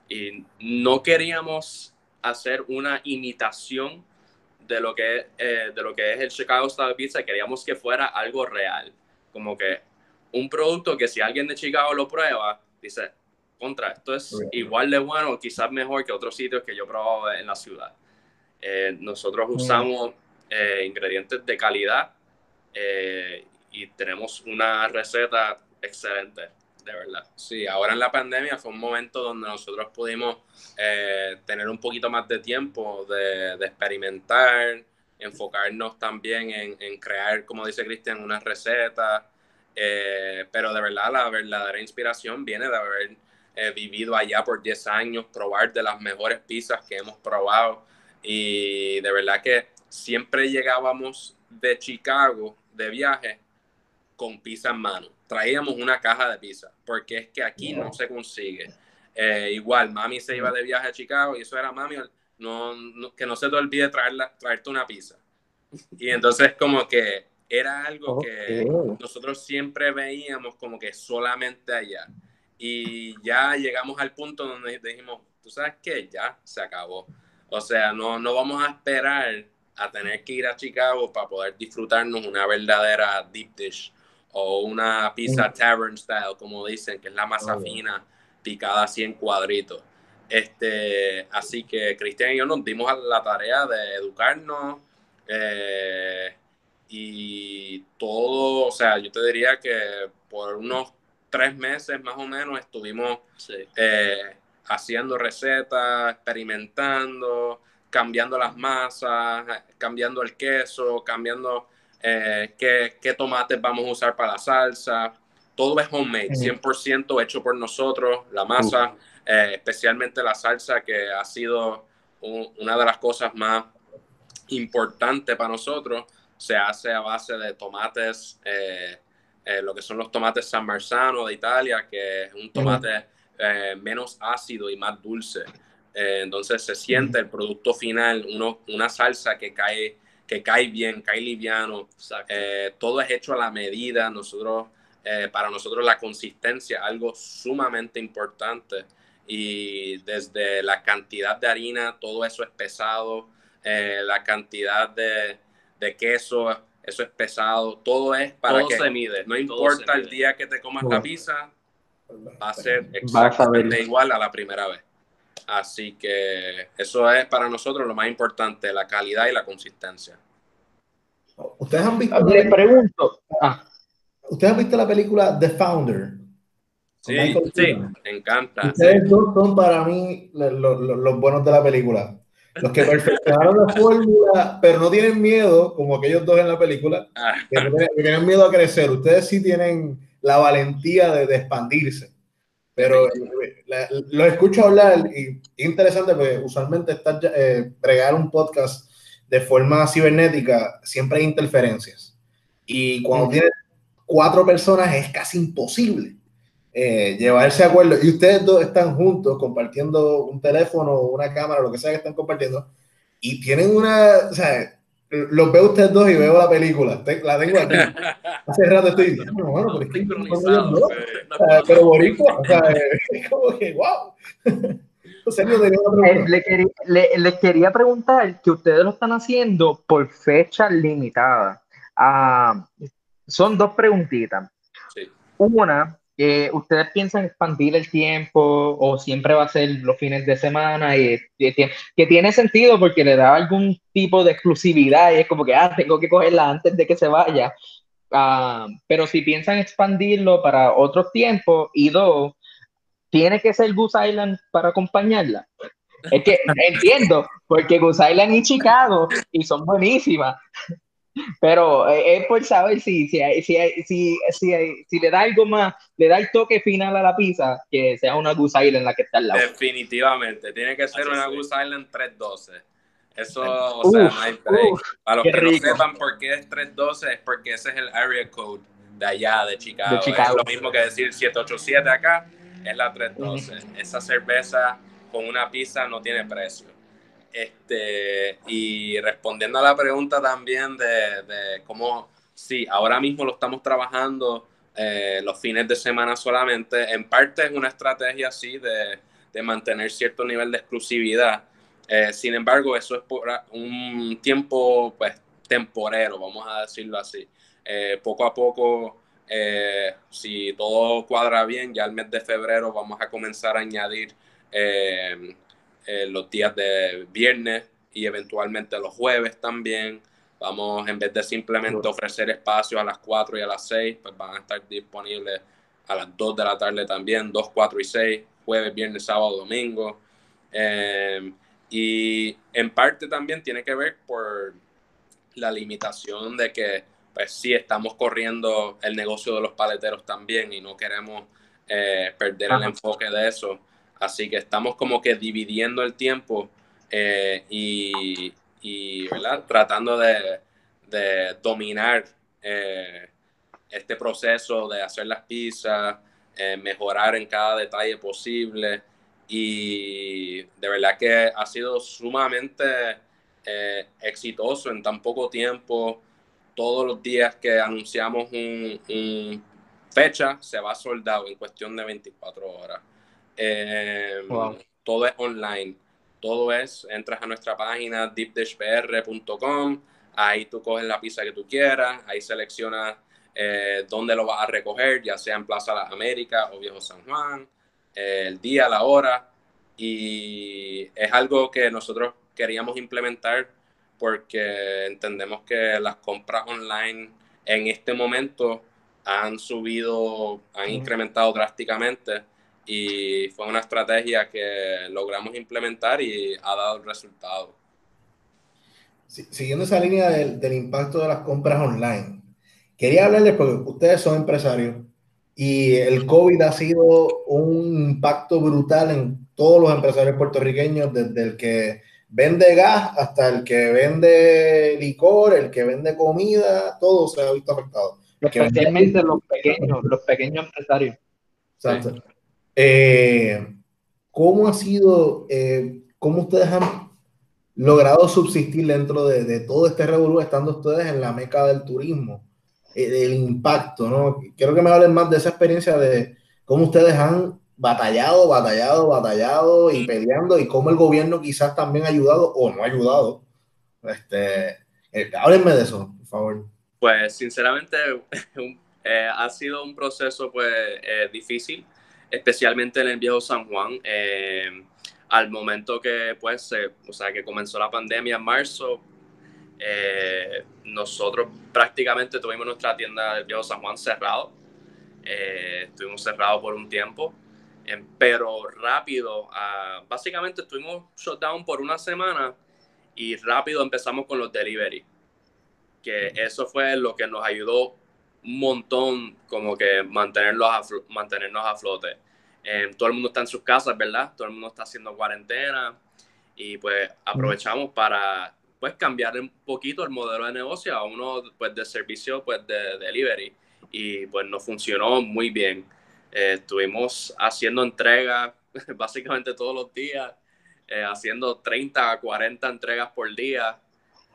y no queríamos hacer una imitación de lo que, eh, de lo que es el Chicago Style Pizza, queríamos que fuera algo real. Como que un producto que si alguien de Chicago lo prueba, dice, contra, esto es igual de bueno, quizás mejor que otros sitios que yo he probado en la ciudad. Eh, nosotros usamos eh, ingredientes de calidad y tenemos una receta excelente de verdad. Sí, ahora en la pandemia fue un momento donde nosotros pudimos eh, tener un poquito más de tiempo de, experimentar, enfocarnos también en, crear, como dice Cristian, una receta. Eh, pero de verdad, la verdadera inspiración viene de haber eh, vivido allá por 10 años, probar de las mejores pizzas que hemos probado. Y de verdad que siempre llegábamos de Chicago de viaje con pizza en mano traíamos una caja de pizza, porque es que aquí no se consigue. Eh, igual, mami se iba de viaje a Chicago y eso era, mami, no, que no se te olvide traerla, traerte una pizza. Y entonces como que era algo que nosotros siempre veíamos como que solamente allá. Y ya llegamos al punto donde dijimos, tú sabes qué, ya se acabó. O sea, no, no vamos a esperar a tener que ir a Chicago para poder disfrutarnos una verdadera deep dish o una pizza tavern style, como dicen, que es la masa fina picada así en cuadritos. Este, así que Cristian y yo nos dimos a la tarea de educarnos eh, y todo, o sea, yo te diría que por unos tres meses más o menos estuvimos eh, haciendo recetas, experimentando, cambiando las masas, cambiando el queso, cambiando eh, qué, tomates vamos a usar para la salsa. Todo es homemade, 100% hecho por nosotros. La masa, eh, especialmente la salsa, que ha sido una de las cosas más importantes para nosotros, se hace a base de tomates, eh, lo que son los tomates San Marzano de Italia, que es un tomate menos ácido y más dulce. entonces se siente el producto final, uno, una salsa que cae que cae bien, cae liviano. Eh, todo es hecho a la medida. Nosotros, eh, para nosotros la consistencia es algo sumamente importante. y desde la cantidad de harina, todo eso es pesado, eh, la cantidad de, de, queso, eso es pesado, todo es para que se mide, no importa el día que te comas la pizza, va a ser exactamente igual a la primera vez. Así que eso es para nosotros lo más importante, la calidad y la consistencia. Ustedes han visto. Le pregunto. Ah. Ustedes han visto la película The Founder. Sí, sí, me encanta. Ustedes dos son para mí los, buenos de la película. Los que perfeccionaron la fórmula, pero no tienen miedo, como aquellos dos en la película, ah. que, tienen miedo a crecer. Ustedes sí tienen la valentía de, expandirse. Pero lo escucho hablar y interesante porque usualmente está eh, pregar un podcast de forma cibernética siempre hay interferencias. Y cuando tienes cuatro personas es casi imposible eh, llevarse a acuerdo. Y ustedes dos están juntos compartiendo un teléfono, una cámara, lo que sea que están compartiendo, y tienen una, o sea, los veo ustedes dos y veo la película, la tengo aquí. Hace rato estoy diciendo, bueno, pero es que no, pero boricua, o sea, es como que, wow. Eh, le, quería, le, quería preguntar que ustedes lo están haciendo por fecha limitada. Ah, son dos preguntitas. Una, ustedes piensan expandir el tiempo o siempre va a ser los fines de semana y, que tiene sentido porque le da algún tipo de exclusividad y es como que, ah, tengo que cogerla antes de que se vaya. Ah, pero si piensan expandirlo para otros tiempos y dos, tiene que ser Goose Island para acompañarla. Es que entiendo, porque Goose Island y Chicago y son buenísimas. Pero eh, es por saber si, si, si, si, si, le da algo más, le da el toque final a la pizza, que sea una Goose Island la que está al lado. Definitivamente, tiene que ser una Goose Island 312. Eso, o sea, no hay Para los que no sepan por qué es 312, es porque ese es el area code de allá, de Chicago. Es lo mismo que decir 787 acá, es la 312. Esa cerveza con una pizza no tiene precio. Este, y respondiendo a la pregunta también de, cómo, sí, ahora mismo lo estamos trabajando eh, los fines de semana solamente, en parte es una estrategia así de, de mantener cierto nivel de exclusividad. Eh, sin embargo, eso es por un tiempo pues, temporero, vamos a decirlo así. Eh, poco a poco, si todo cuadra bien, ya el mes de febrero vamos a comenzar a añadir eh, los días de viernes y eventualmente los jueves también. Vamos, en vez de simplemente ofrecer espacios a las 4 y a las 6, pues van a estar disponibles a las 2 de la tarde también, 2, 4 y 6, jueves, viernes, sábado, domingo. Em, y en parte también tiene que ver por la limitación de que, pues sí, estamos corriendo el negocio de los paleteros también y no queremos eh, perder el enfoque de eso. Así que estamos como que dividiendo el tiempo eh, y, tratando de, dominar eh, este proceso de hacer las pizzas, eh, mejorar en cada detalle posible. Y de verdad que ha sido sumamente exitoso en tan poco tiempo. Todos los días que anunciamos un, fecha se va soldado en cuestión de 24 horas. Em, todo es online. Todo es, entras a nuestra página deepdishpr.com, ahí tú coges la pizza que tú quieras, ahí seleccionas eh, dónde lo vas a recoger, ya sea en Plaza Las Américas o Viejo San Juan, eh, el día, la hora. Y es algo que nosotros queríamos implementar porque entendemos que las compras online en este momento han subido, han incrementado drásticamente y fue una estrategia que logramos implementar y ha dado el resultado. Siguiendo esa línea del, impacto de las compras online, quería hablarles porque ustedes son empresarios y el COVID ha sido un impacto brutal en todos los empresarios puertorriqueños, desde el que vende gas hasta el que vende licor, el que vende comida, todo se ha visto afectado. Especialmente los pequeños, los pequeños empresarios. Exacto. Eh, ¿Cómo ha sido, eh, cómo ustedes han logrado subsistir dentro de, todo este revolú, estando ustedes en la meca del turismo? El, eh, impacto, ¿no? Quiero que me hablen más de esa experiencia de cómo ustedes han batallado, batallado, batallado y peleando y cómo el gobierno quizás también ha ayudado o no ha ayudado. Este, eh, háblenme de eso, por favor. Pues sinceramente eh, ha sido un proceso pues eh, difícil, especialmente en el viejo San Juan. al momento que pues, o sea, que comenzó la pandemia en marzo, nosotros prácticamente tuvimos nuestra tienda del viejo San Juan cerrado. estuvimos cerrados por un tiempo pero rápido, uh, básicamente estuvimos shutdown por una semana y rápido empezamos con los delivery. Que eso fue lo que nos ayudó un montón como que mantenerlos a, mantenernos a flote. Eh, todo el mundo está en sus casas, ¿verdad? Todo el mundo está haciendo cuarentena y pues aprovechamos para pues cambiar un poquito el modelo de negocio a uno pues de servicio pues de delivery y pues nos funcionó muy bien. Eh, estuvimos haciendo entregas básicamente todos los días, eh, haciendo 30 a 40 entregas por día.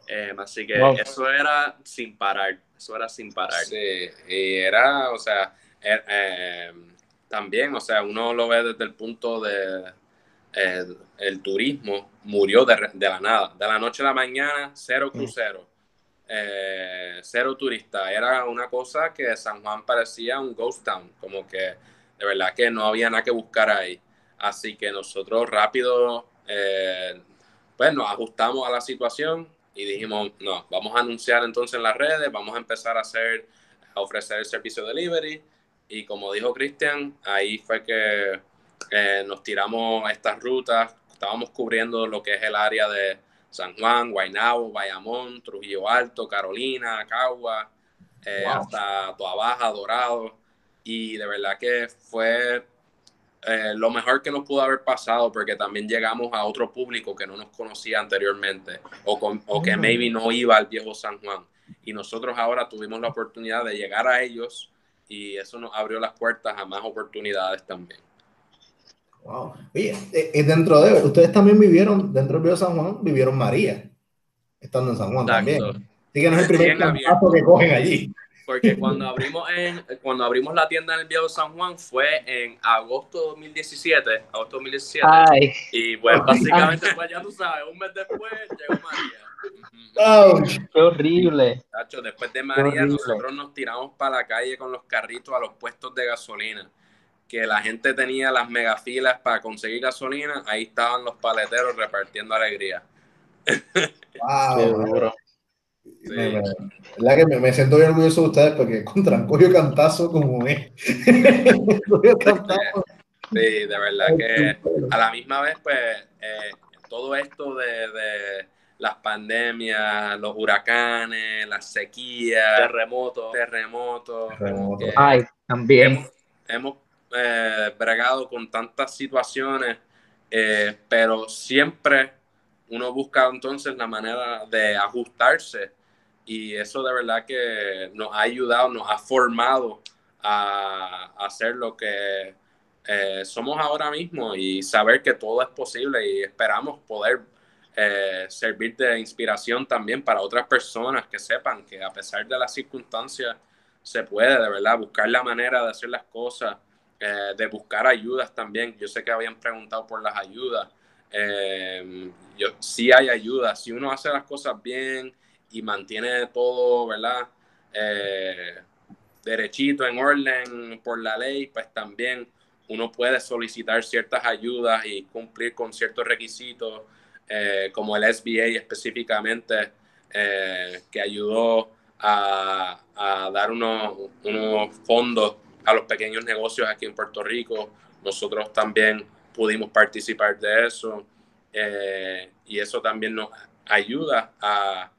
Eh, así que eso era sin parar, eso era sin parar. Sí, y era, o sea, también, o sea, uno lo ve desde el punto de el turismo murió de, de, la nada, de la noche a la mañana, cero crucero. Eh, cero turista. Era una cosa que San Juan parecía un ghost town, como que de verdad que no había nada que buscar ahí. Así que nosotros rápido, eh, pues nos ajustamos a la situación y dijimos, no, vamos a anunciar entonces en las redes, vamos a empezar a hacer, a ofrecer el servicio de delivery. Y como dijo Cristian, ahí fue que eh, nos tiramos estas rutas, estábamos cubriendo lo que es el área de San Juan, Guaynabo, Bayamón, Trujillo Alto, Carolina, Cagua, eh, hasta Toa Baja, Dorado. Y de verdad que fue eh, lo mejor que nos pudo haber pasado porque también llegamos a otro público que no nos conocía anteriormente o, con, o que maybe no iba al viejo San Juan. Y nosotros ahora tuvimos la oportunidad de llegar a ellos y eso nos abrió las puertas a más oportunidades también. Wow. Oye, eh, eh, dentro de, ustedes también vivieron, dentro del San Juan, vivieron María, estando en San Juan también. Así que no es el primer caso que cogen allí. Porque cuando abrimos, en, cuando abrimos la tienda en el viejo San Juan fue en agosto de 2017, agosto 2017. Ay. Y pues básicamente, pues ya tú sabes, un mes después llegó María. ¡Qué horrible! después de María, nosotros nos tiramos para la calle con los carritos a los puestos de gasolina que la gente tenía las megafilas para conseguir gasolina, ahí estaban los paleteros repartiendo alegría. Wow. Me, la que me, siento bien orgulloso de ustedes porque contra cogió cantazo como es. sí, de verdad que a la misma vez, pues, eh, todo esto de, de, las pandemias, los huracanes, las sequías, terremotos, terremotos. Ay, también. hemos eh, bregado con tantas situaciones, eh, pero siempre uno busca entonces la manera de ajustarse y eso de verdad que nos ha ayudado, nos ha formado a, hacer lo que eh, somos ahora mismo y saber que todo es posible y esperamos poder servir de inspiración también para otras personas que sepan que a pesar de las circunstancias se puede de verdad buscar la manera de hacer las cosas eh, de buscar ayudas también. Yo sé que habían preguntado por las ayudas. Eh, yo, sí hay ayudas. Si uno hace las cosas bien y mantiene todo, ¿verdad? Eh, derechito, en orden por la ley, pues también uno puede solicitar ciertas ayudas y cumplir con ciertos requisitos, como el SBA específicamente, que ayudó a, dar unos fondos a los pequeños negocios aquí en Puerto Rico. Nosotros también pudimos participar de eso eh, y eso también nos ayuda a,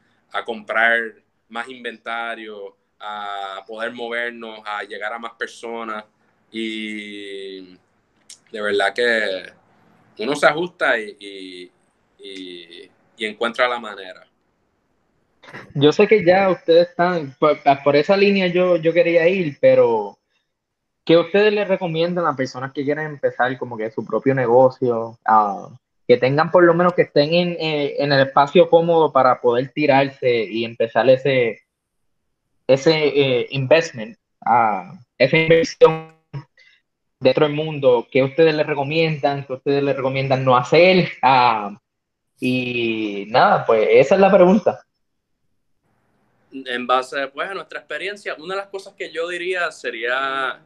comprar más inventario, a poder movernos, a llegar a más personas y de verdad que uno se ajusta y, encuentra la manera. Yo sé que ya ustedes están, por, esa línea yo, yo quería ir, pero ¿Qué ustedes le recomiendan a personas que quieren empezar como que su propio negocio? que tengan por lo menos que estén en, eh, en, el espacio cómodo para poder tirarse y empezar ese, ese eh, investment, esa inversión dentro del mundo, ¿qué ustedes les recomiendan? ¿Qué ustedes les recomiendan no hacer? Ah, y nada, pues esa es la pregunta. En base pues, a nuestra experiencia, una de las cosas que yo diría sería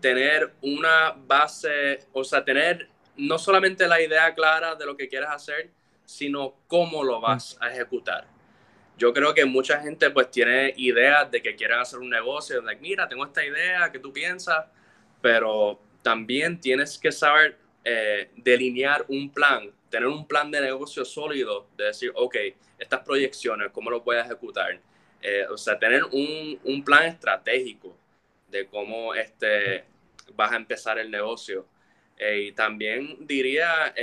tener una base, o sea, tener no solamente la idea clara de lo que quieres hacer, sino cómo lo vas a ejecutar. Yo creo que mucha gente pues tiene ideas de que quieren hacer un negocio, de mira, tengo esta idea, que tú piensas? Pero también tienes que saber eh, delinear un plan, tener un plan de negocio sólido, de decir, ok, estas proyecciones, ¿cómo lo voy a ejecutar? Eh, o sea, tener un, un, plan estratégico de cómo este, vas a empezar el negocio. Eh, y también diría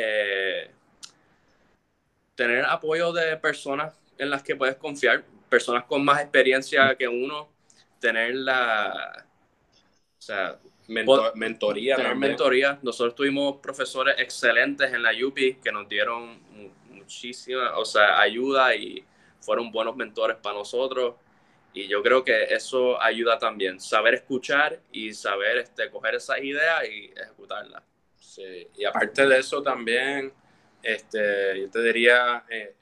tener apoyo de personas en las que puedes confiar, personas con más experiencia que uno, tener la, o sea, mentoría. Tener mentoría. Nosotros tuvimos profesores excelentes en la UP que nos dieron muchísima, o sea, ayuda y fueron buenos mentores para nosotros. Y yo creo que eso ayuda también, saber escuchar y saber este, coger esas ideas y ejecutarlas. Sí, y aparte de eso también, este, yo te diría, eh,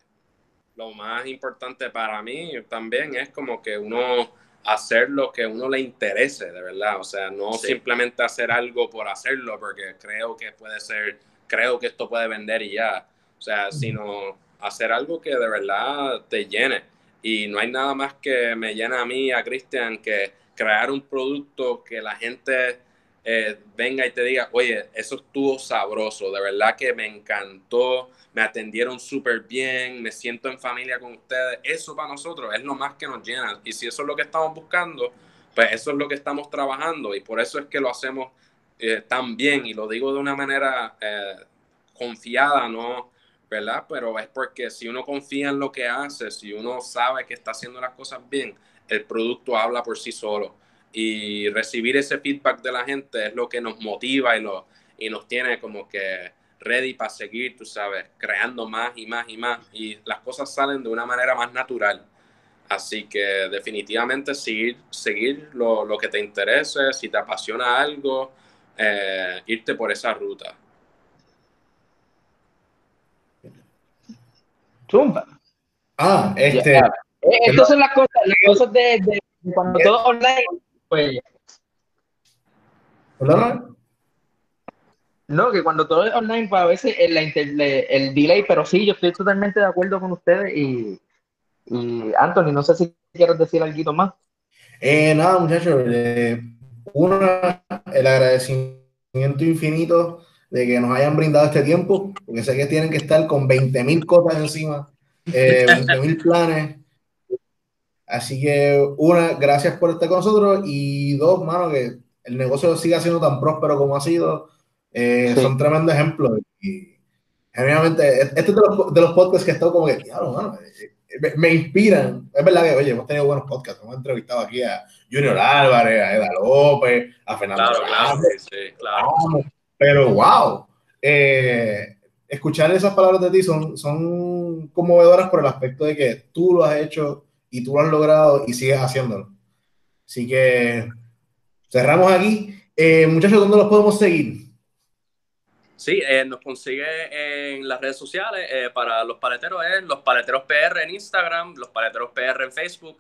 lo más importante para mí también es como que uno hacer lo que uno le interese, de verdad. O sea, no simplemente hacer algo por hacerlo, porque creo que puede ser, creo que esto puede vender y ya. O sea, sino hacer algo que de verdad te llene. Y no hay nada más que me llena a mí, a Cristian, que crear un producto que la gente eh, venga y te diga, oye, eso estuvo sabroso, de verdad que me encantó, me atendieron súper bien, me siento en familia con ustedes. Eso para nosotros es lo más que nos llena. Y si eso es lo que estamos buscando, pues eso es lo que estamos trabajando y por eso es que lo hacemos eh, tan bien y lo digo de una manera eh, confiada, ¿no? ¿Verdad? Pero es porque si uno confía en lo que hace, si uno sabe que está haciendo las cosas bien, el producto habla por sí solo y recibir ese feedback de la gente es lo que nos motiva y, lo, y nos tiene como que ready para seguir, tú sabes, creando más y más y más y las cosas salen de una manera más natural. Así que definitivamente seguir, seguir lo, lo que te interese, si te apasiona algo, eh, irte por esa ruta. Zumba. Ah, este. Eh, estas son las cosas, las cosas de, de cuando todo online pues, no, que cuando todo es online, pues a veces el, el, delay, pero sí, yo estoy totalmente de acuerdo con ustedes y, y Anthony, no sé si quieres decir algo más. Eh, nada, muchachos, eh, el agradecimiento infinito de que nos hayan brindado este tiempo, porque sé que tienen que estar con 20 mil cosas encima, eh, 20 mil planes. Así que, una, gracias por estar con nosotros. Y dos, mano, que el negocio siga siendo tan próspero como ha sido. Eh, son tremendos ejemplos. Y generalmente, este es de los, de los podcasts que he estado como que, claro, mano, eh, me, inspiran. Es verdad que, oye, hemos tenido buenos podcasts. Hemos entrevistado aquí a Junior Álvarez, a Eda López, a Fernando. Claro, claro, sí, claro. Pero, wow. Eh, escuchar esas palabras de ti son, son conmovedoras por el aspecto de que tú lo has hecho y tú lo has logrado y sigues haciéndolo. Así que cerramos aquí. Eh, muchachos, ¿dónde los podemos seguir? Sí, eh, nos consigue en las redes sociales. Para los paleteros es Los Paleteros PR en Instagram, Los Paleteros PR en Facebook.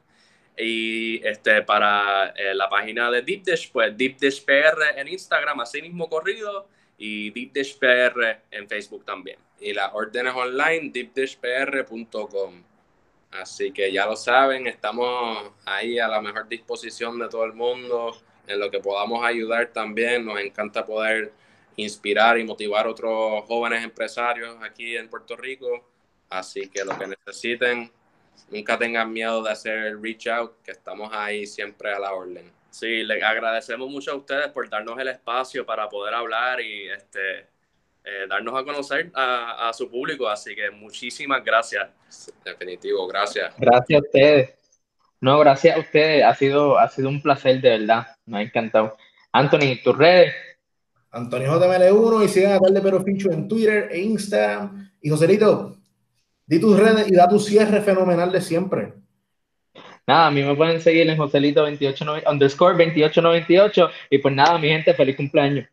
Y este, para la página de Deep Dish, pues Deep Dish PR en Instagram, así mismo corrido. Y Deep Dish PR en Facebook también. Y las órdenes online, deepdishpr.com. Así que ya lo saben, estamos ahí a la mejor disposición de todo el mundo, en lo que podamos ayudar también. Nos encanta poder inspirar y motivar a otros jóvenes empresarios aquí en Puerto Rico. Así que lo que necesiten, nunca tengan miedo de hacer el reach out, que estamos ahí siempre a la orden. Sí, le agradecemos mucho a ustedes por darnos el espacio para poder hablar y este, eh, darnos a conocer a, su público. Así que muchísimas gracias. Definitivo, gracias. Gracias a ustedes. No, gracias a ustedes. Ha sido, ha sido un placer, de verdad. Me ha encantado. Anthony, tus redes. Antonio JML1 y sigan a Tarde Pero Ficho en Twitter e Instagram. Y Joselito, di tus redes y da tu cierre fenomenal de siempre. Nada, a mí me pueden seguir en Joselito28 underscore 2898 y pues nada, mi gente, feliz cumpleaños.